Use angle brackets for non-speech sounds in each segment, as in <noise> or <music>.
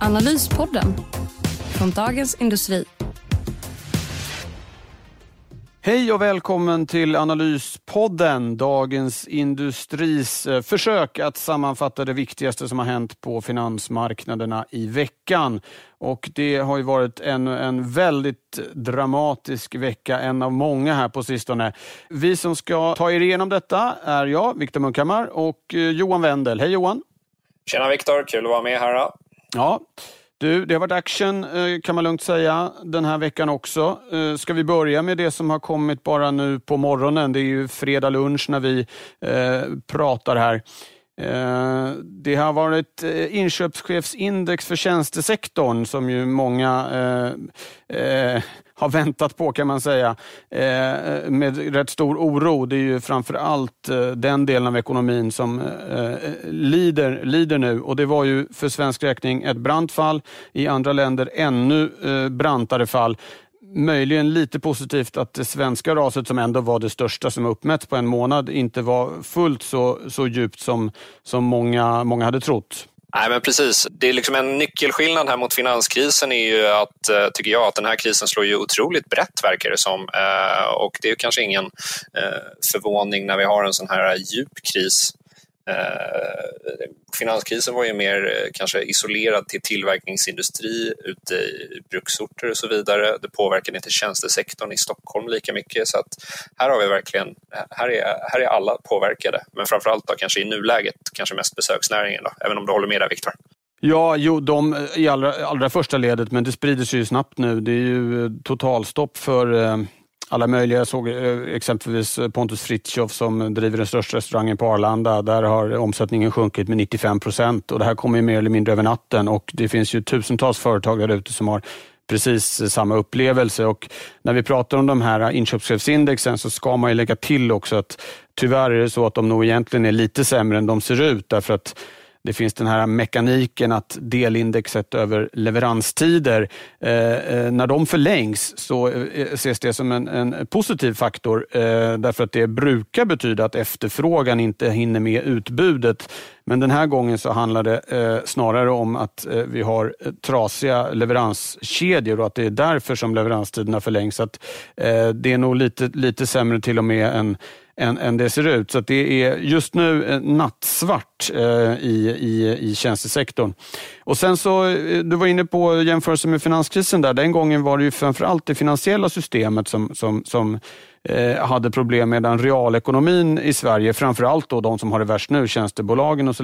Analyspodden från Dagens Industri. Hej och välkommen till Analyspodden, Dagens Industris eh, försök att sammanfatta det viktigaste som har hänt på finansmarknaderna i veckan. Och Det har ju varit en, en väldigt dramatisk vecka, en av många här på sistone. Vi som ska ta er igenom detta är jag, Viktor Munkhammar och eh, Johan Wendel. Hej Johan! Tjena Viktor, kul att vara med här. Då. Ja, du, det har varit action eh, kan man lugnt säga den här veckan också. Eh, ska vi börja med det som har kommit bara nu på morgonen? Det är ju fredag lunch när vi eh, pratar här. Eh, det har varit eh, inköpschefsindex för tjänstesektorn som ju många eh, har väntat på kan man säga eh, med rätt stor oro. Det är ju framför allt eh, den delen av ekonomin som eh, lider, lider nu och det var ju för svensk räkning ett brant fall. I andra länder ännu brantare fall. Möjligen lite positivt att det svenska raset som ändå var det största som uppmätts på en månad inte var fullt så, så djupt som, som många, många hade trott. Nej, men precis. Det är liksom en nyckelskillnad här mot finanskrisen är ju att, eh, tycker jag, att den här krisen slår ju otroligt brett verkar det som. Eh, och det är kanske ingen eh, förvåning när vi har en sån här djup kris Eh, finanskrisen var ju mer eh, kanske isolerad till tillverkningsindustri ute i bruksorter och så vidare. Det påverkade inte tjänstesektorn i Stockholm lika mycket så att här har vi verkligen, här är, här är alla påverkade. Men framförallt då kanske i nuläget kanske mest besöksnäringen då, även om du håller med där Viktor. Ja, jo, de i allra, allra första ledet, men det sprider sig ju snabbt nu. Det är ju totalstopp för eh, alla möjliga. Jag såg eh, exempelvis eh, Pontus Fritjof som driver den största restaurangen på Arlanda. Där har omsättningen sjunkit med 95 procent och det här kommer ju mer eller mindre över natten och det finns ju tusentals företag där ute som har precis eh, samma upplevelse. Och när vi pratar om de här inköpschefsindexen så ska man ju lägga till också att tyvärr är det så att de nog egentligen är lite sämre än de ser ut därför att det finns den här mekaniken att delindexet över leveranstider, eh, eh när de förlängs så eh, eh, ses det som en, en positiv faktor eh, därför att det brukar betyda att efterfrågan inte hinner med utbudet. Men den här gången så handlar det eh, snarare om att eh, vi har trasiga leveranskedjor och att det är därför som leveranstiderna förlängs. Att, det är nog lite, lite sämre till och med än än, än det ser ut. Så det är just nu eh, nattsvart eh, i, i, i tjänstesektorn. Och sen så, eh, du var inne på jämförelsen med finanskrisen där. Den gången var det ju framförallt det finansiella systemet som, som, som Eh, hade problem medan realekonomin i Sverige, framförallt då de som har det värst nu, tjänstebolagen och så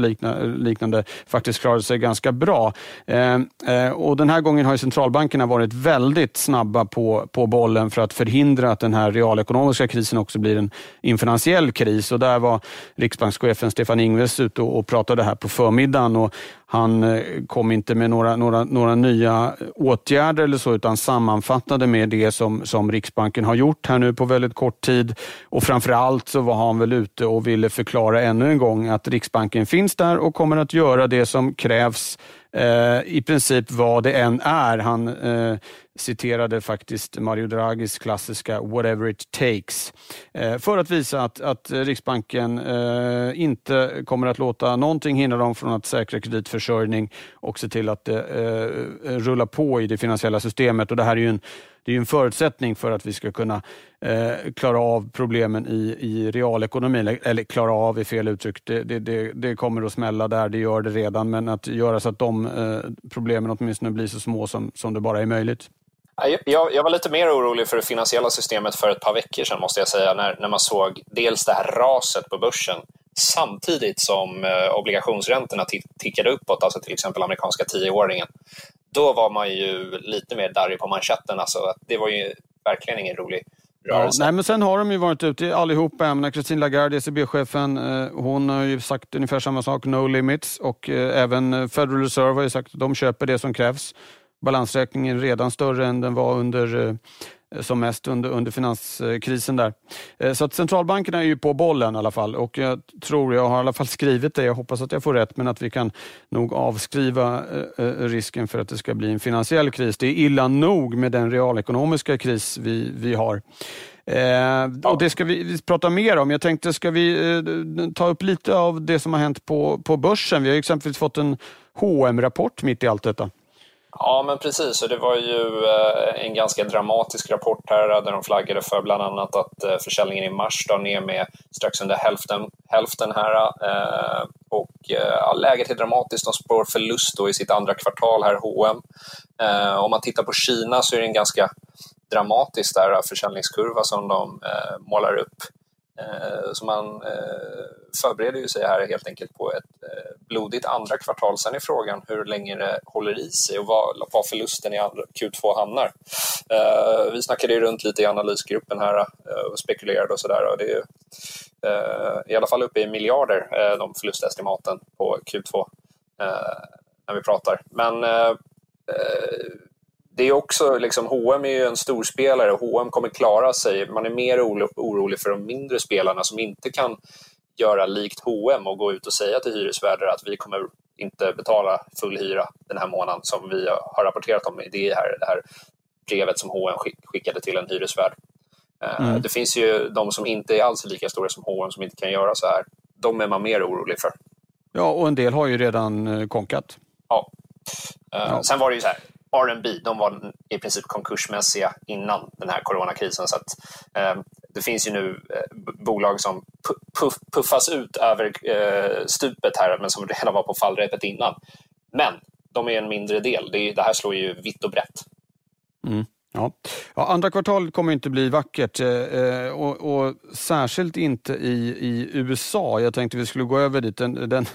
liknande, faktiskt klarade sig ganska bra. Eh, eh, och Den här gången har centralbankerna varit väldigt snabba på, på bollen för att förhindra att den här realekonomiska krisen också blir en, en finansiell kris. Och där var riksbankschefen Stefan Ingves ute och, och pratade här på förmiddagen. Och han eh, kom inte med några, några, några nya åtgärder eller så, utan sammanfattade med det som, som Riksbanken har gjort här nu på väldigt kort tid. Och framför allt så var han väl ute och ville förklara ännu en gång att Riksbanken finns där och kommer att göra det som krävs Eh, i princip vad det än är. Han eh, citerade faktiskt Mario Draghis klassiska “whatever it takes” eh, för att visa att, att Riksbanken eh, inte kommer att låta någonting hindra dem från att säkra kreditförsörjning och se till att det eh, eh rullar på i det finansiella systemet. Och det här är ju en det är en förutsättning för att vi ska kunna eh, klara av problemen i, i realekonomin. Eller klara av är fel uttryck. Det, det, det, det, kommer att smälla där, det gör det redan. Men att göra så att de eh, problemen åtminstone blir så små som, som det bara är möjligt. Jag, jag, var lite mer orolig för det finansiella systemet för ett par veckor sedan måste jag säga, när, när man såg dels det här raset på börsen samtidigt som eh, obligationsräntorna tickade uppåt, alltså till exempel amerikanska tioåringen. Då var man ju lite mer darrig på manschetten. Alltså, det var ju verkligen ingen rolig, Ja, nej, men sen har de ju varit ute allihopa. Jag menar, Christine Lagarde, ECB-chefen, eh, hon har ju sagt ungefär samma sak, no limits. Och eh, även Federal Reserve har ju sagt att de köper det som krävs. Balansräkningen är redan större än den var under eh, som mest under, under finanskrisen där. Eh, så att centralbankerna är ju på bollen i alla fall och jag tror, jag har i alla fall skrivit det, jag hoppas att jag får rätt, men att vi kan nog avskriva eh, eh, risken för att det ska bli en finansiell kris. Det är illa nog med den realekonomiska kris vi, vi har. Eh, och Det ska vi, vi prata mer om. Jag tänkte, ska vi eh, ta upp lite av det som har hänt på, på börsen? Vi har exempelvis fått en hm rapport mitt i allt detta. Ja, men precis. Och det var ju eh, en ganska dramatisk rapport här där de flaggade för bland annat att eh, försäljningen i mars drar ner med strax under hälften, hälften här. Eh, och ja, läget är dramatiskt. De spår förlust då i sitt andra kvartal här, H&M. Om man tittar på Kina så är det en ganska dramatisk där försäljningskurva som de målar upp. Eh, så man eh, förbereder ju sig här helt enkelt på ett eh, blodigt andra kvartal. Sen är frågan hur länge det håller i sig och var, förlusten i Q2 hamnar. Vi snackade ju runt lite i analysgruppen här och spekulerade och sådär. Det är i alla fall uppe i miljarder de förlustestimaten på Q2 när vi pratar. Men det är också, liksom, H&M är ju en storspelare och H&M kommer klara sig. Man är mer orolig för de mindre spelarna som inte kan göra likt H&M och gå ut och säga till hyresvärdar att vi kommer inte betala full hyra den här månaden som vi har rapporterat om i det här, det här brevet som H&M skickade till en hyresvärd. Eh, mm. Det finns ju de som inte är alls lika stora som H&M som inte kan göra så här. De är man mer orolig för. Ja, och en del har ju redan eh, konkat. Ja. Eh, ja. Sen var det ju så här, R&B, de var i princip konkursmässiga innan den här coronakrisen. Så att, eh, det finns ju nu eh, bolag som puff, puffas ut över eh, stupet här, men som redan var på fallrepet innan. Men de är en mindre del. Det, det här slår ju vitt och brett. Mm. Ja. ja. andra kvartalet kommer inte bli vackert eh, eh, och, och, särskilt inte i, i USA. Jag tänkte vi skulle gå över dit. Den, den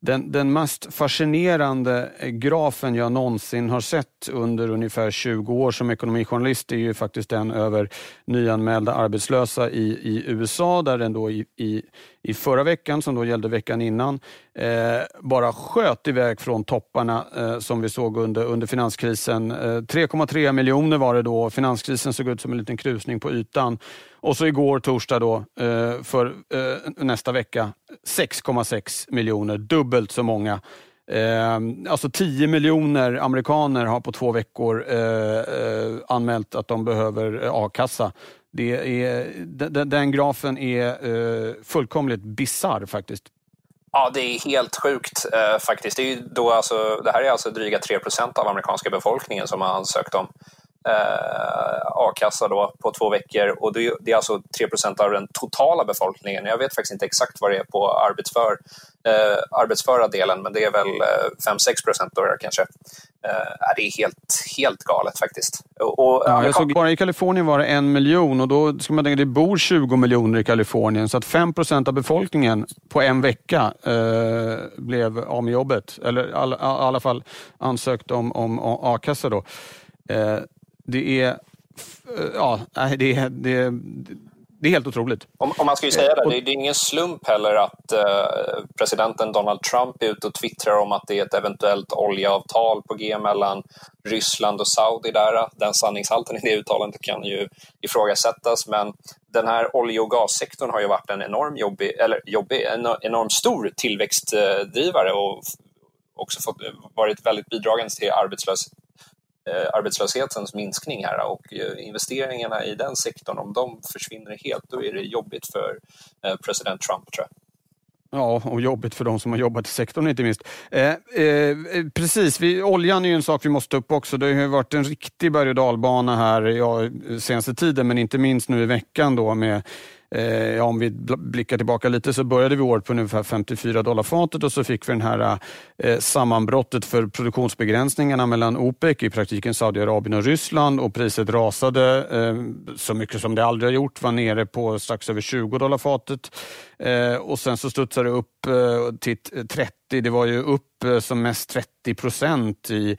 den, den mest fascinerande grafen jag någonsin har sett under ungefär 20 år som ekonomijournalist är ju faktiskt den över nyanmälda arbetslösa i, i USA där den då i, i, i förra veckan, som då gällde veckan innan, eh, bara sköt iväg från topparna eh, som vi såg under, under finanskrisen. Eh, 3,3 miljoner var det då. Finanskrisen såg ut som en liten krusning på ytan. Och så igår torsdag då, eh, för eh, nästa vecka 6,6 miljoner, dubbelt så många. Eh, alltså 10 miljoner amerikaner har på två veckor eh, eh, anmält att de behöver eh, a-kassa. Det är, den, den grafen är fullkomligt bizarr faktiskt. Ja, det är helt sjukt eh, faktiskt. Det, är då alltså, det här är alltså dryga 3% av amerikanska befolkningen som har ansökt om eh, a-kassa då på två veckor och det, är alltså 3 av den totala befolkningen. Jag vet faktiskt inte exakt vad det är på arbetsför, eh, arbetsföra delen men det är väl 5-6 procent då kanske. Eh, det är helt, helt galet faktiskt. Och, ja, jag såg bara i Kalifornien var det en miljon och då ska man tänka det bor 20 miljoner i Kalifornien så att 5 procent av befolkningen på en vecka eh, blev av med jobbet. Eller i all, alla fall ansökt om, om, om a-kassa då. Eh, det är, ja, det är, det, det är helt otroligt. Om, om man ska ju säga det, det är, det är ingen slump heller att eh, presidenten Donald Trump är ute och twittrar om att det är ett eventuellt oljeavtal på G mellan Ryssland och Saudi där. Den sanningshalten i det uttalandet kan ju ifrågasättas, men den här olje och gassektorn har ju varit en enorm jobbig, eller jobbig, en enorm stor tillväxtdrivare och också fått, varit väldigt bidragande till arbetslöshet Eh, Eh, arbetslöshetens minskning här och eh, investeringarna i den sektorn, om de försvinner helt, då är det jobbigt för eh, president Trump tror jag. Ja, och jobbigt för de som har jobbat i sektorn inte minst. Eh, eh, precis, vi, oljan är ju en sak vi måste ta upp också. Det har varit en riktig berg och dalbana här ja, senaste tiden, men inte minst nu i veckan då med Eh, om vi blickar tillbaka lite så började vi året på ungefär 54 dollar fatet och så fick vi det här eh, sammanbrottet för produktionsbegränsningarna mellan OPEC, i praktiken Saudiarabien och Ryssland och priset rasade eh, så mycket som det aldrig har gjort, var nere på strax över 20 dollar fatet eh, och sen så studsade det upp eh, till 30, det var ju upp eh, som mest 30 procent i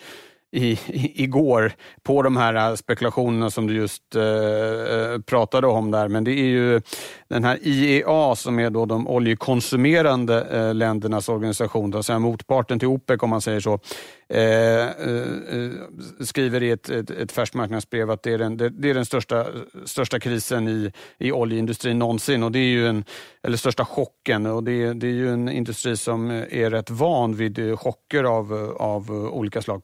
i, i, igår på de här äh, spekulationerna som du just eh, pratade om där. Men det är ju den här IEA som är då de oljekonsumerande eh, ländernas organisation, alltså motparten till OPEC om man säger så, eh, eh, skriver i ett, ett, ett färskt marknadsbrev att det är den, det, det, är den största, största krisen i, i oljeindustrin någonsin och det är ju en, eller största chocken och det, det är ju en industri som är rätt van vid chocker av, av olika slag.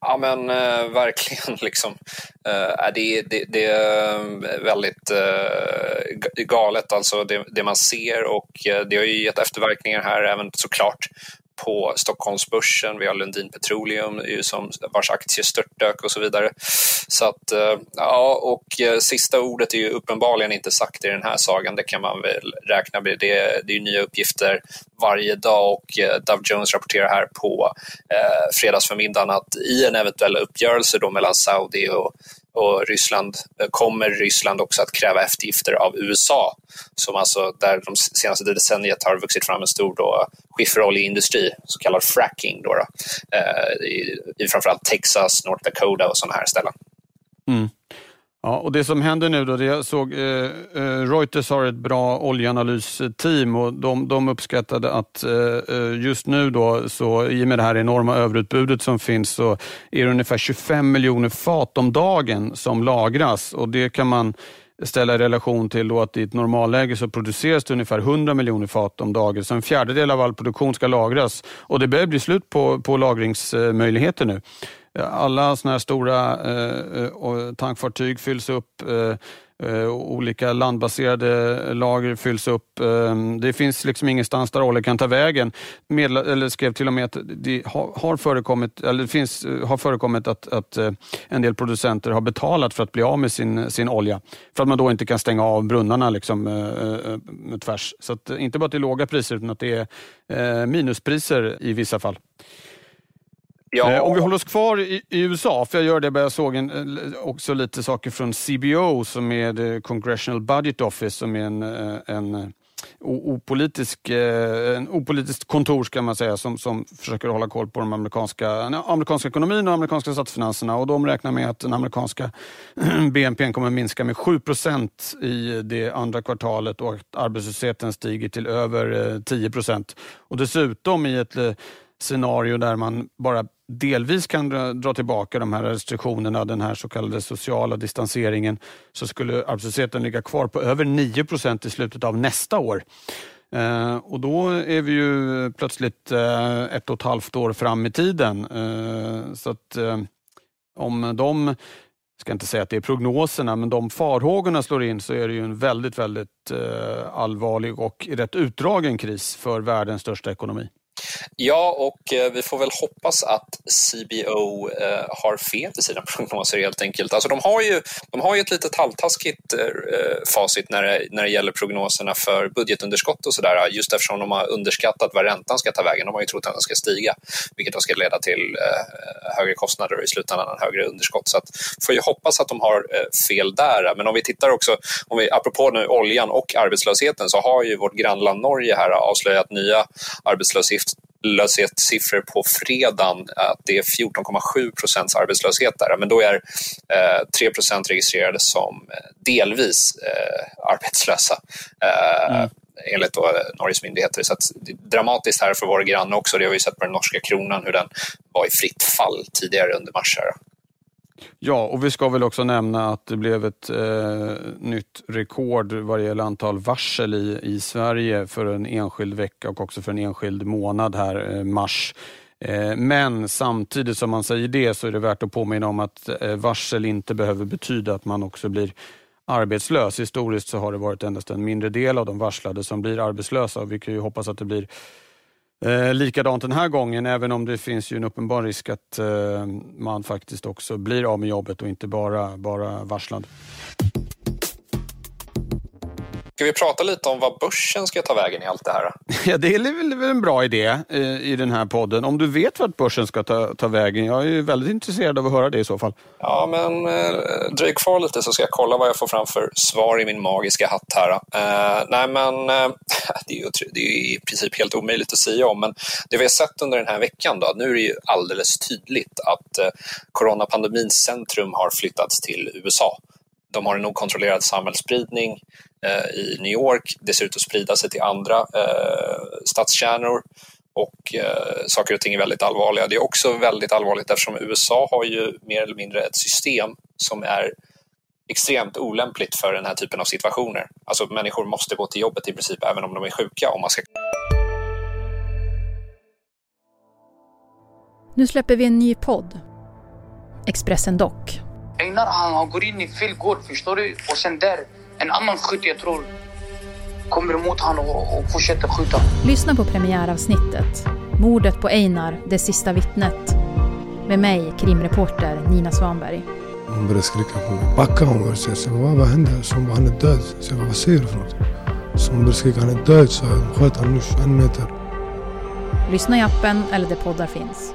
Ja men eh, <laughs> verkligen. Liksom. Eh, det, det, det, är väldigt eh, galet alltså det, det, man ser och eh, det har ju gett efterverkningar här även såklart på Stockholmsbörsen. Vi har Lundin Petroleum som, vars aktie störtdök och så vidare. Så att, eh, ja, och eh, sista ordet är ju uppenbarligen inte sagt i den här sagan. Det kan man väl räkna med. Det, det är nya uppgifter varje dag och Dove Dow Jones rapporterar här på eh, fredagsförmiddagen att i en eventuell uppgörelse då mellan Saudi och och Ryssland eh, kommer Ryssland också att kräva eftergifter av USA som alltså där de senaste decenniet har vuxit fram en stor då, skifferoljeindustri, så kallad fracking då, då eh, i, i framförallt Texas, North Dakota och sådana här ställen. Mm. Ja, och det som händer nu då, det jag såg, eh, eh, Reuters har ett bra oljeanalysteam och de, de uppskattade att eh, eh, just nu då, så i och med det här enorma överutbudet som finns, så är det ungefär 25 miljoner fat om dagen som lagras och det kan man ställa i relation till då att i ett normalläge så produceras det ungefär 100 miljoner fat om dagen. Så en fjärdedel av all produktion ska lagras och det börjar bli slut på, på lagringsmöjligheter nu. Alla sådana här stora eh, eh tankfartyg fylls upp. Eh, eh, olika landbaserade lager fylls upp. Eh, det finns liksom ingenstans där olja kan ta vägen. Medel, eller skrev till och med att det har, har förekommit, eller det finns, eh, har förekommit att, att eh, en del producenter har betalat för att bli av med sin, sin olja. För att man då inte kan stänga av brunnarna liksom, eh, tvärs. Så att, inte bara att det är låga priser utan att det är minuspriser i vissa fall. Ja. Eh, om vi håller oss kvar i, i, USA, för jag gör det, jag såg en, eh, också lite saker från CBO som är The Congressional Budget Office som är en, eh, en opolitisk, en opolitiskt kontor ska man säga som, som försöker hålla koll på den amerikanska, amerikanska ekonomin och amerikanska statsfinanserna och de räknar med att den amerikanska <clears throat> BNP kommer minska med 7 procent i det andra kvartalet och att arbetslösheten stiger till över 10 Och dessutom i ett scenario där man bara delvis kan dra, tillbaka de här restriktionerna, den här så kallade sociala distanseringen, så skulle arbetslösheten ligga kvar på över 9 procent i slutet av nästa år. Eh, och då är vi ju plötsligt eh, ett och ett halvt år fram i tiden. Eh, så att eh, om de, jag ska inte säga att det är prognoserna, men de farhågorna slår in så är det ju en väldigt, väldigt eh, allvarlig och rätt utdragen kris för världens största ekonomi. Ja, och eh, vi får väl hoppas att CBO eh, har fel i sina <laughs> prognoser helt enkelt. Alltså, de, har ju, de har ju ett litet halvtaskigt eh, facit när det, när det gäller prognoserna för budgetunderskott och sådär, just eftersom de har underskattat vad räntan ska ta vägen. De har ju trott att den ska stiga, vilket då ska leda till högre kostnader och i slutändan högre underskott. Så att, får ju hoppas att de har fel där. Men om vi tittar också, om vi, apropå nu oljan och arbetslösheten, så har ju vårt grannland Norge här avslöjat nya arbetslöshetssiffror arbetslöshetssiffror på fredagen att det är 14,7 procents arbetslöshet där. Men då är eh, 3 procent registrerade som eh, delvis eh, arbetslösa. Eh, mm enligt då Norges myndigheter. Så det är dramatiskt här för våra grannar också. Det har vi sett på den norska kronan, hur den var i fritt fall tidigare under mars. Här. Ja, och vi ska väl också nämna att det blev ett eh, nytt rekord vad gäller antal varsel i, i Sverige för en enskild vecka och också för en enskild månad här, eh, mars. Eh, men samtidigt som man säger det så är det värt att påminna om att eh, varsel inte behöver betyda att man också blir arbetslös. Historiskt så har det varit endast en mindre del av de varslade som blir arbetslösa och vi kan ju hoppas att det blir Eh, likadant den här gången, även om det finns ju en uppenbar risk att eh, man faktiskt också blir av med jobbet och inte bara, bara varslad. Ska vi prata lite om vad börsen ska ta vägen i allt det här? Ja, det är väl en bra idé eh, i den här podden. Om du vet vart börsen ska ta, ta vägen. Jag är väldigt intresserad av att höra det i så fall. Ja, men eh, dröj kvar lite så ska jag kolla vad jag får fram för svar i min magiska hatt här. Eh, nej, men eh, <laughs> det, är ju, det är i princip helt omöjligt att säga om, men det vi har sett under den här veckan, då, nu är det ju alldeles tydligt att eh, coronapandemins centrum har flyttats till USA. De har en okontrollerad samhällsspridning eh, i New York. Det ser ut att sprida sig till andra eh, stadskärnor och eh, saker och ting är väldigt allvarliga. Det är också väldigt allvarligt eftersom USA har ju mer eller mindre ett system som är extremt olämpligt för den här typen av situationer. Alltså människor måste gå till jobbet i princip även om de är sjuka om man ska Nu släpper vi en ny podd. Expressen Dock. Einar han, han går in i fel gård, förstår du? Och sen där, en annan skytt jag tror kommer emot honom och, och fortsätter skjuta. Lyssna på premiäravsnittet. Mordet på Einar, det sista vittnet. Med mig, krimreporter Nina Svanberg. Hon började skrika på mig. Backa hon började säga. Så vad, vad hände? Så hon bara, han är död. Så jag bara, vad säger du för något? Så hon började skrika, han är död. Så jag sköt honom nu 21 meter. Lyssna i appen eller där poddar finns.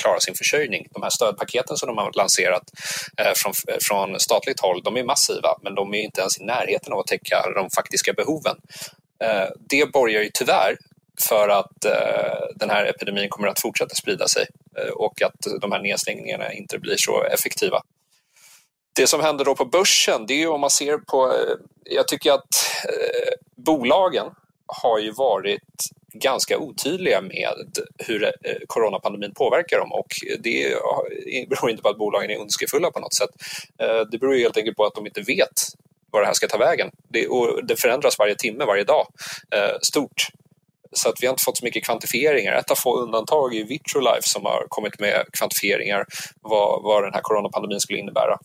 klara sin försörjning. De här stödpaketen som de har lanserat eh, från, från statligt håll, de är massiva, men de är inte ens i närheten av att täcka de faktiska behoven. Eh, det borgar ju tyvärr för att eh, den här epidemin kommer att fortsätta sprida sig och att de här nedstängningarna inte blir så effektiva. Det som händer då på börsen, det är ju om man ser på... Jag tycker att bolagen har ju varit ganska otydliga med hur eh, coronapandemin påverkar dem och det beror inte på att bolagen är ondskefulla på något sätt. Eh, det beror helt enkelt på att de inte vet var det här ska ta vägen. Det, och det förändras varje timme, varje dag. Eh, stort. Så att vi har inte fått så mycket kvantifieringar. Ett av få undantag är Vitrolife som har kommit med kvantifieringar vad, vad den här coronapandemin skulle innebära.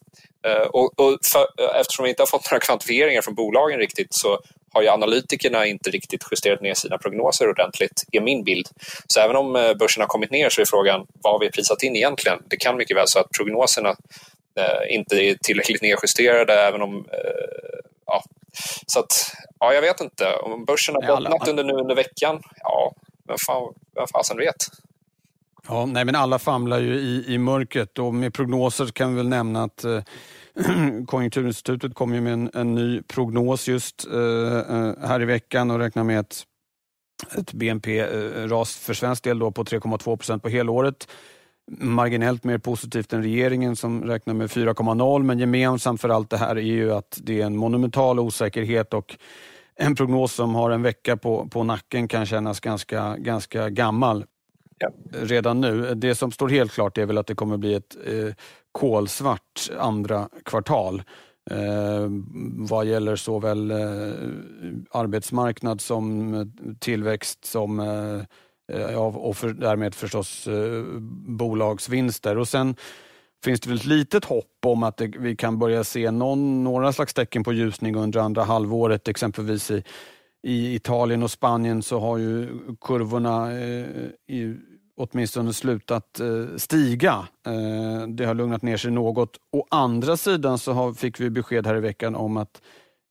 Och, och för, eftersom vi inte har fått några kvantifieringar från bolagen riktigt så har ju analytikerna inte riktigt justerat ner sina prognoser ordentligt, är min bild. Så även om eh, börsen har kommit ner så är frågan vad har vi prisat in egentligen? Det kan mycket väl så att prognoserna eh, inte är tillräckligt nedjusterade även om eh, ja, så att, ja, jag vet inte. Om börsen har bottnat under, nu under veckan, ja, vem, fan, vem fasen vet? Ja, nej, men alla famlar ju i, i mörkret och med prognoser kan vi väl nämna att <clears throat> Konjunkturinstitutet kom ju med en, en ny prognos just eh, eh här i veckan och räknar med ett, ett BNP-ras för svensk del då på 3,2 procent på helåret. Marginellt mer positivt än regeringen som räknar med 4,0 men gemensamt för allt det här är ju att det är en monumental osäkerhet och en prognos som har en vecka på, på nacken kan kännas ganska, ganska gammal ja. redan nu. Det som står helt klart är väl att det kommer bli ett eh, kolsvart andra kvartal. Eh, vad gäller såväl eh, arbetsmarknad som eh, tillväxt som eh, eh och för, därmed förstås eh, bolagsvinster. Och sen finns det väl ett litet hopp om att det, vi kan börja se någon, några slags tecken på ljusning under andra halvåret, exempelvis i, i Italien och Spanien så har ju kurvorna eh, i, åtminstone slutat eh, stiga. Eh, det har lugnat ner sig något. Å andra sidan så fick vi besked här i veckan om att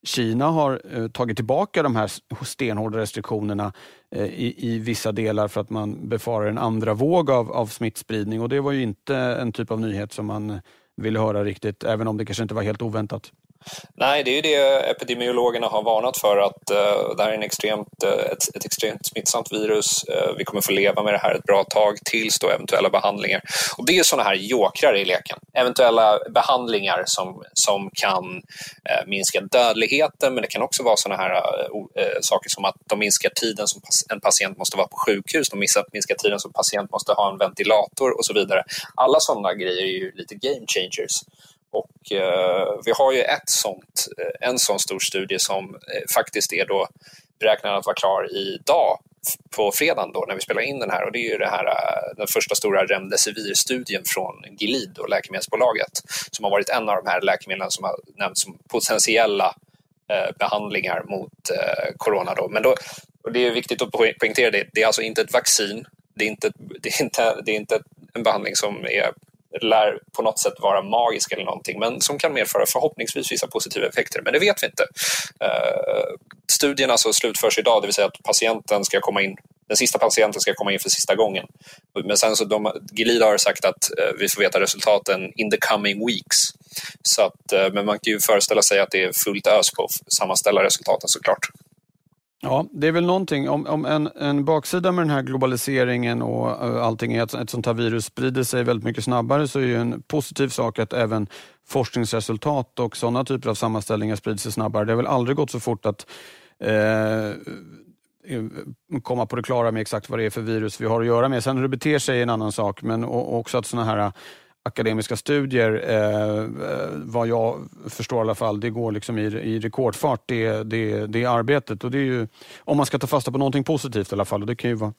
Kina har eh, tagit tillbaka de här stenhårda restriktionerna i, i, vissa delar för att man befarar en andra våg av, av smittspridning och det var ju inte en typ av nyhet som man ville höra riktigt, även om det kanske inte var helt oväntat. Nej, det är ju det epidemiologerna har varnat för att uh, det här är en extremt, uh, ett, ett, extremt smittsamt virus. Uh, vi kommer få leva med det här ett bra tag tills då eventuella behandlingar. Och det är sådana här jokrar i leken. Eventuella behandlingar som, som kan minska dödligheten men det kan också vara sådana här saker som att de minskar tiden som en patient måste vara på sjukhus, de minskar tiden som patient måste ha en ventilator och så vidare. Alla sådana grejer är ju lite game changers. Och eh, vi har ju ett sånt, eh, en sån stor studie som eh, faktiskt är då beräknad att vara klar idag på fredagen då när vi spelar in den här och det är ju det här, eh, den första stora Remdesivir-studien från Gilead och läkemedelsbolaget som har varit en av de här läkemedlen som har nämnts som potentiella eh, behandlingar mot eh, corona. Då. Men då, och det är viktigt att poängtera det, det är alltså inte ett vaccin, det är inte, det är inte, det är inte en behandling som är lär på något sätt vara magisk eller någonting, men som kan medföra förhoppningsvis vissa positiva effekter. Men det vet vi inte. Uh, studierna alltså slutförs idag, det vill säga att patienten ska komma in den sista patienten ska komma in för sista gången. Men sen så de, Gilida har sagt att eh, vi får veta resultaten in the coming weeks. Så att, eh, men man kan ju föreställa sig att det är fullt ös på att sammanställa resultaten såklart. Ja, det är väl någonting, om, om en, en baksida med den här globaliseringen och eh, allting är att ett sånt här virus sprider sig väldigt mycket snabbare så är ju en positiv sak att även forskningsresultat och sådana typer av sammanställningar sprider sig snabbare. Det har väl aldrig gått så fort att eh, eh, komma på det klara med exakt vad det är för virus vi har att göra med. Sen hur det beter sig är en annan sak, men också att sådana här akademiska studier, eh, eh, vad jag förstår i alla fall, det går liksom i, i rekordfart det, det, det arbetet. Och det är ju, om man ska ta fasta på någonting positivt i alla fall, och det kan ju vara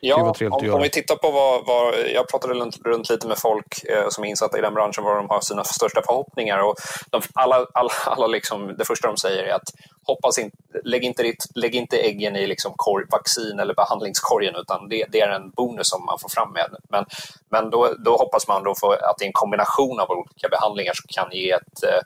Ja, om, om, vi tittar på vad, vad jag pratade runt, runt lite med folk eh, som är insatta i den branschen, vad de har sina största förhoppningar. Och de, alla, alla, alla liksom, det första de säger är att hoppas in, lägg, inte ditt, lägg inte äggen i liksom korg, vaccin eller behandlingskorgen, utan det, det, är en bonus som man får fram med. Men, men då, då hoppas man då att det är en kombination av olika behandlingar som kan ge ett Eh,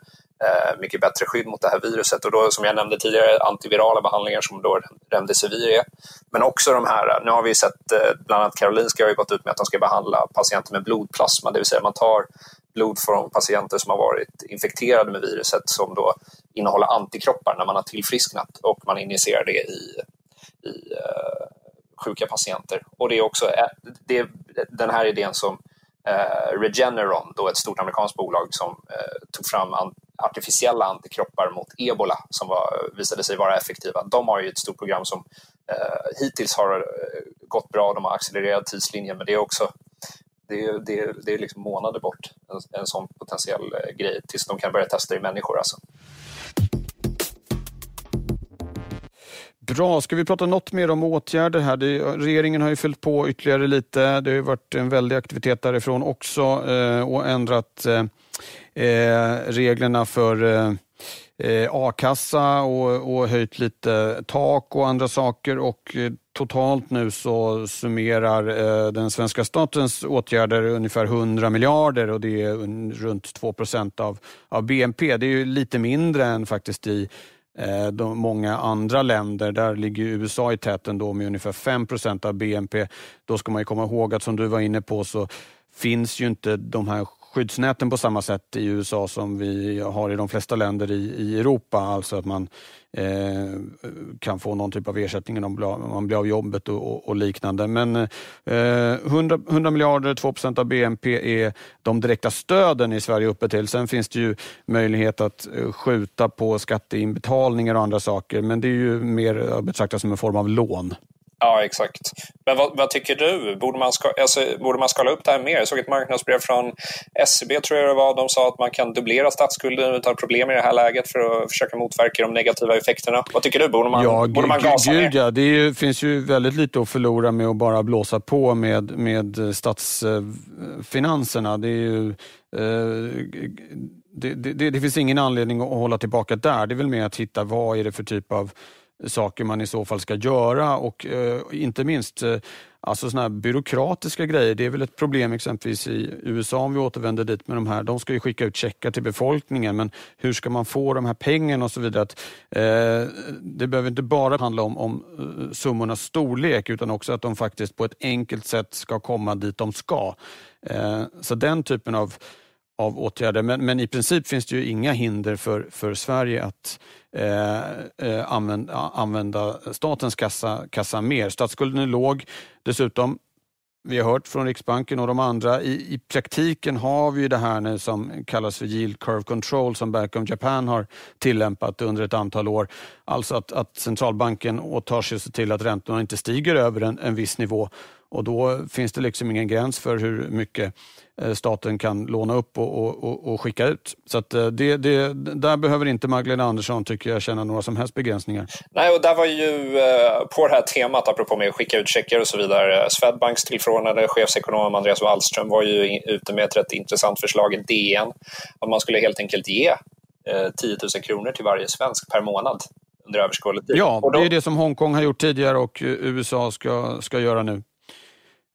Eh, mycket bättre skydd mot det här viruset. Och då, som jag nämnde tidigare, antivirala behandlingar som då Remdesivir är. Men också de här, eh, nu har vi sett, eh, bland annat Karolinska har ju gått ut med att de ska behandla patienter med blodplasma, det vill säga man tar blod från patienter som har varit infekterade med viruset som då innehåller antikroppar när man har tillfrisknat och man injicerar det i, i uh, sjuka patienter. Och det är också det är den här idén som uh, Regeneron, då ett stort amerikanskt bolag som uh, tog fram artificiella antikroppar mot ebola som var, visade sig vara effektiva. De har ju ett stort program som eh, hittills har eh, gått bra. De har accelererat tidslinjen, men det är också det är, det är, det är liksom månader bort, en, en sån potentiell eh, grej, tills de kan börja testa i människor. Alltså. Bra, ska vi prata något mer om åtgärder här? Det, regeringen har ju fyllt på ytterligare lite. Det har ju varit en väldig aktivitet därifrån också eh, och ändrat Eh, Eh, reglerna för eh, eh, a-kassa och, och höjt lite tak och andra saker och eh, totalt nu så summerar den svenska statens åtgärder ungefär 100 miljarder och det är runt 2 procent av, av BNP. Det är ju lite mindre än faktiskt i de många andra länder. Där ligger USA i täten då med ungefär 5 procent av BNP. Då ska man komma ihåg att som du var inne på så finns ju inte de här skyddsnäten på samma sätt i USA som vi har i de flesta länder i, i Europa. Alltså att man eh, kan få någon typ av ersättning om man blir av jobbet och, och, och liknande. Men eh, 100, 100 miljarder, 2% av BNP är de direkta stöden i Sverige uppe till. Sen finns det ju möjlighet att eh, skjuta på skatteinbetalningar och andra saker, men det är ju mer att betrakta som en form av lån. Ja, exakt. Men vad, vad, tycker du? Borde man, ska, alltså, borde man skala upp det här mer? Jag såg ett marknadsbrev från SCB, tror jag det var. De sa att man kan dubblera statsskulden utan problem i det här läget för att försöka motverka de negativa effekterna. Vad tycker du? Borde man, ja, borde man gasa gud, mer? Ja, det ju, finns ju väldigt lite att förlora med att bara blåsa på med, med statsfinanserna. Det är ju... Eh, det, det, det, finns ingen anledning att hålla tillbaka där. Det är väl mer att hitta vad är det för typ av saker man i så fall ska göra och eh, inte minst eh, alltså såna här byråkratiska grejer. Det är väl ett problem exempelvis i USA om vi återvänder dit med de här. De ska ju skicka ut checkar till befolkningen men hur ska man få de här pengarna och så vidare. Att, eh, det behöver inte bara handla om, om eh, summornas storlek utan också att de faktiskt på ett enkelt sätt ska komma dit de ska. Eh, så den typen av av åtgärder. Men, men, i princip finns det ju inga hinder för, för Sverige att eh, eh använda, använda, statens kassa, kassa mer. Statsskulden är låg. Dessutom, vi har hört från Riksbanken och de andra, i, i praktiken har vi det här nu som kallas för yield curve control som Bank of Japan har tillämpat under ett antal år. Alltså att, att centralbanken åtar sig att se till att räntorna inte stiger över en, en viss nivå och då finns det liksom ingen gräns för hur mycket Eh, staten kan låna upp och, och, och skicka ut. Så eh, det, det, där behöver inte Magdalena Andersson, tycker jag, känna några som helst begränsningar. Nej, och där var ju eh, på det här temat, apropå med att skicka ut checkar och så vidare, Swedbanks tillförordnade chefsekonom Andreas Wallström var ju ute med ett rätt intressant förslag i DN, att man skulle helt enkelt ge 10 000 kronor till varje svensk per månad under överskådlig tid. Ja, det är det som Hongkong har gjort tidigare och USA ska, ska göra nu.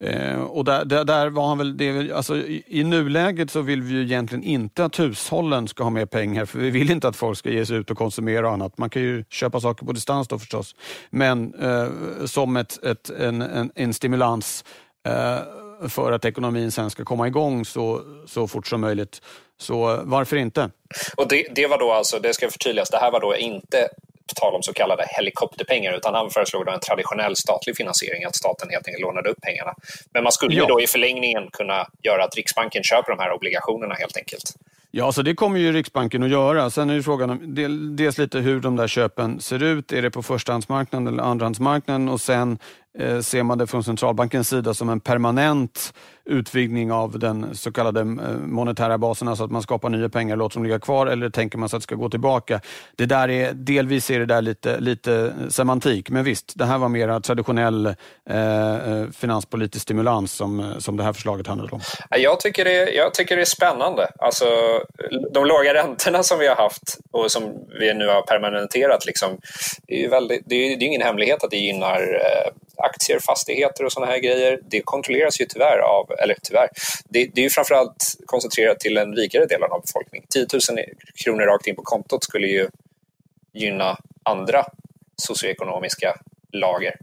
Eh, och där, där, där, var han väl, det, alltså, i, i, nuläget så vill vi ju egentligen inte att hushållen ska ha mer pengar, för vi vill inte att folk ska ge sig ut och konsumera och annat. Man kan ju köpa saker på distans då förstås, men eh, som ett, ett, en, en, en stimulans eh, för att ekonomin sen ska komma igång så, så fort som möjligt. Så varför inte? Och det, det var då alltså, det ska förtydligas, det här var då inte tal om så kallade helikopterpengar utan han föreslog då en traditionell statlig finansiering, att staten helt enkelt lånade upp pengarna. Men man skulle ja. då i förlängningen kunna göra att Riksbanken köper de här obligationerna helt enkelt. Ja, så det kommer ju Riksbanken att göra. Sen är ju frågan om dels lite hur de där köpen ser ut. Är det på förstahandsmarknaden eller andrahandsmarknaden? Och sen Eh, ser man det från centralbankens sida som en permanent utvidgning av den så kallade eh, monetära basen, alltså att man skapar nya pengar och låter dem ligga kvar, eller tänker man sig att det ska gå tillbaka? Det där är, delvis är det där lite, lite eh, semantik, men visst, det här var mer traditionell eh, eh, finanspolitisk stimulans som, som det här förslaget handlade om. Jag tycker det, jag tycker det är spännande. Alltså, de låga räntorna som vi har haft och som vi nu har permanenterat, liksom, det, är väldigt, det, är, det är ingen hemlighet att det gynnar eh, aktier, fastigheter och sådana här grejer. Det kontrolleras ju tyvärr av eller tyvärr, det, det är ju framförallt koncentrerat till den rikare delen av befolkningen. 10 000 kronor rakt in på kontot skulle ju gynna andra socioekonomiska lager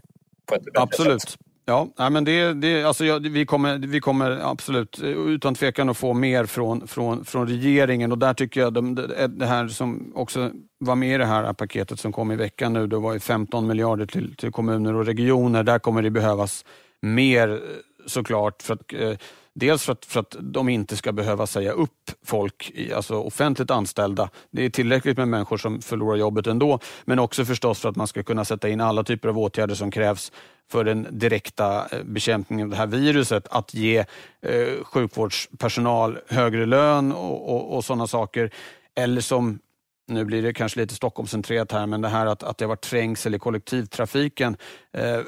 på ett bättre Absolut. sätt. Ja, men det, det, alltså, ja, vi, kommer, vi kommer absolut utan tvekan att få mer från, från, från regeringen och där tycker jag de, det här som också var med i det här paketet som kom i veckan nu, det var ju 15 miljarder till, till kommuner och regioner. Där kommer det behövas mer eh, såklart. För att, eh, dels för att, för att de inte ska behöva säga upp folk, alltså offentligt anställda. Det är tillräckligt med människor som förlorar jobbet ändå. Men också förstås för att man ska kunna sätta in alla typer av åtgärder som krävs för den direkta eh, bekämpningen av det här viruset. Att ge eh, sjukvårdspersonal högre lön och, och, och sådana saker. Eller som nu blir det kanske lite Stockholmscentrerat här, men det här att, att det har varit trängsel i kollektivtrafiken, eh, eh,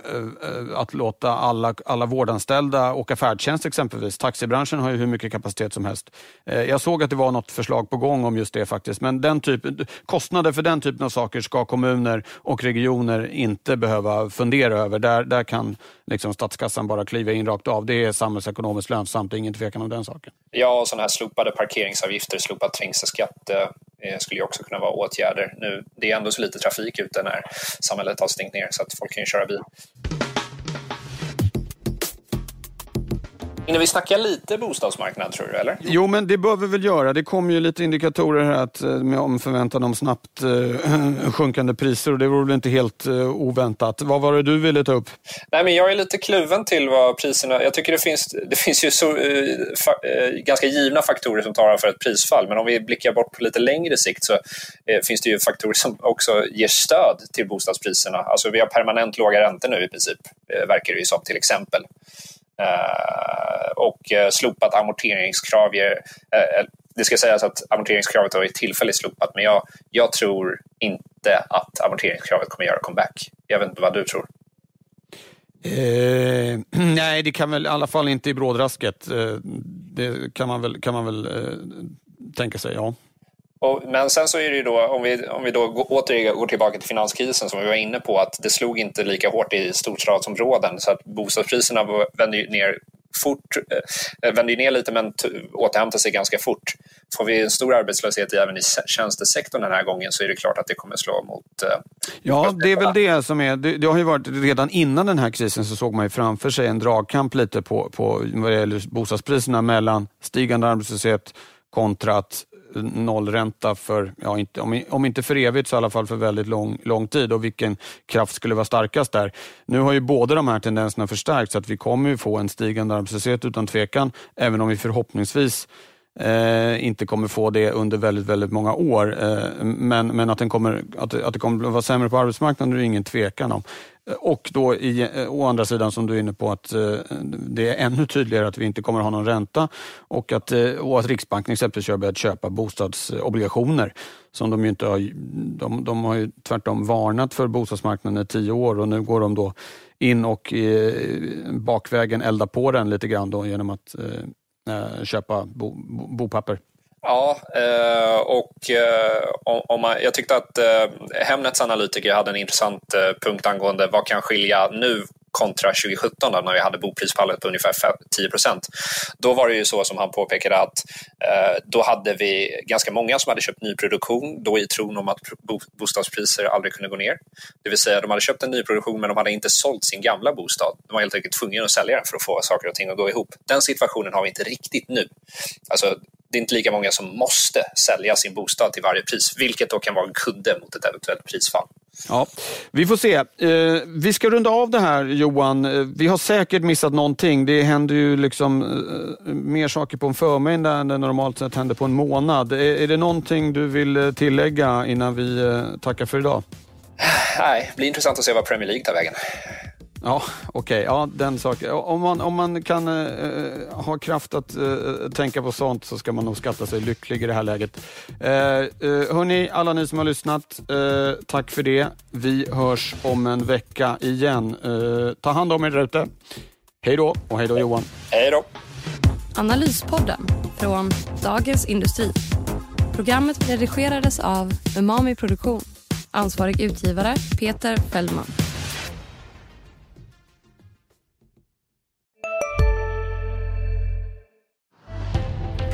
eh, att låta alla, alla vårdanställda åka färdtjänst exempelvis. Taxibranschen har ju hur mycket kapacitet som helst. Eh, jag såg att det var något förslag på gång om just det faktiskt, men den typen, kostnader för den typen av saker ska kommuner och regioner inte behöva fundera över. Där, där kan liksom statskassan bara kliva in rakt av. Det är samhällsekonomiskt lönsamt, det är ingen tvekan om den saken. Ja, och sådana här slopade parkeringsavgifter, slopad trängselskatt eh, eh skulle ju också kunna vara åtgärder. Nu, det är ändå så lite trafik ute när samhället har stängt ner så att folk kan ju köra bil. Innan vi snackar lite bostadsmarknad tror du, eller? Jo, men det bör vi väl göra. Det kommer ju lite indikatorer här att, eh, med om förväntan om snabbt eh, <clears throat> sjunkande priser och det vore väl inte helt eh, oväntat. Vad var det du ville ta upp? Nej, men jag är lite kluven till vad priserna... Jag tycker det finns, det finns ju så, eh, fa, eh, ganska givna faktorer som talar för ett prisfall, men om vi blickar bort på lite längre sikt så eh, finns det ju faktorer som också ger stöd till bostadspriserna. Alltså vi har permanent låga räntor nu i princip, verkar det ju som till exempel. Eh, och eh, slopat amorteringskrav eh, det ska sägas att amorteringskravet har varit tillfälligt slopat men jag, jag tror inte att amorteringskravet kommer göra comeback. Jag vet inte vad du tror. Eh, <clears throat> nej, det kan väl i alla fall inte i brådrasket. Eh, det kan man väl, kan man väl eh, tänka sig, ja. Och, men sen så är det ju då, om vi, om vi då går, återigen går tillbaka till finanskrisen som vi var inne på, att det slog inte lika hårt i storstadsområden så att bostadspriserna vände ner fort, eh, vände ner lite men återhämtade sig ganska fort. Får vi en stor arbetslöshet även i tjänstesektorn den här gången så är det klart att det kommer slå mot... Eh, ja, det är väl det som är... Det, det, har ju varit, redan innan den här krisen så såg man ju framför sig en dragkamp lite på, på vad det gäller bostadspriserna mellan stigande arbetslöshet kontra att nollränta för, ja, inte, om, om inte för evigt så i alla fall för väldigt lång, lång tid och vilken kraft skulle vara starkast där. Nu har ju båda de här tendenserna förstärkts så att vi kommer ju få en stigande arbetslöshet utan tvekan, även om vi förhoppningsvis eh, inte kommer få det under väldigt, väldigt många år. Eh, men, men att, den kommer, att, att det kommer vara sämre på arbetsmarknaden är det ingen tvekan om. Eh, och då i, eh, å andra sidan som du är inne på att eh, det är ännu tydligare att vi inte kommer att ha någon ränta och att, och att Riksbanken exempelvis har börjat köpa bostadsobligationer som de ju inte har, de, de har ju tvärtom varnat för bostadsmarknaden i tio år och nu går de då in och bakvägen elda på den lite grann då genom att Eh, köpa bo, bo, bopapper. Ja, eh, och eh, om man, jag tyckte att Hemnets analytiker hade en intressant punkt angående vad kan skilja nu kontra 2017 då, när vi hade boprisfallet på ungefär 10 procent. Då var det ju så som han påpekade att eh, då hade vi ganska många som hade köpt nyproduktion då i tron om att bo bostadspriser aldrig kunde gå ner. Det vill säga de hade köpt en nyproduktion men de hade inte sålt sin gamla bostad. De var helt enkelt tvungna att sälja den för att få saker och ting att gå ihop. Den situationen har vi inte riktigt nu. Alltså, det är inte lika många som måste sälja sin bostad till varje pris, vilket då kan vara en kudde mot ett eventuellt prisfall. Ja, vi får se. Eh, vi ska runda av det här Johan. Eh, vi har säkert missat någonting. Det händer ju liksom eh, mer saker på en förmiddag än det normalt sett händer på en månad. Är, är det någonting du vill tillägga innan vi tackar för idag? Nej, det blir intressant att se vad Premier League tar vägen. Ja, okej. Okay. Ja, den saken. Om man, om man kan uh, ha kraft att uh, tänka på sånt så ska man nog skatta sig lycklig i det här läget. Uh, uh, hörni, alla ni som har lyssnat, tack för det. Vi hörs om en vecka igen. Ta hand om er där ute. Hej då och hej då Johan. Hej då. Analyspodden från Dagens Industri. Programmet redigerades av Umami Produktion. Ansvarig utgivare Peter Fellman.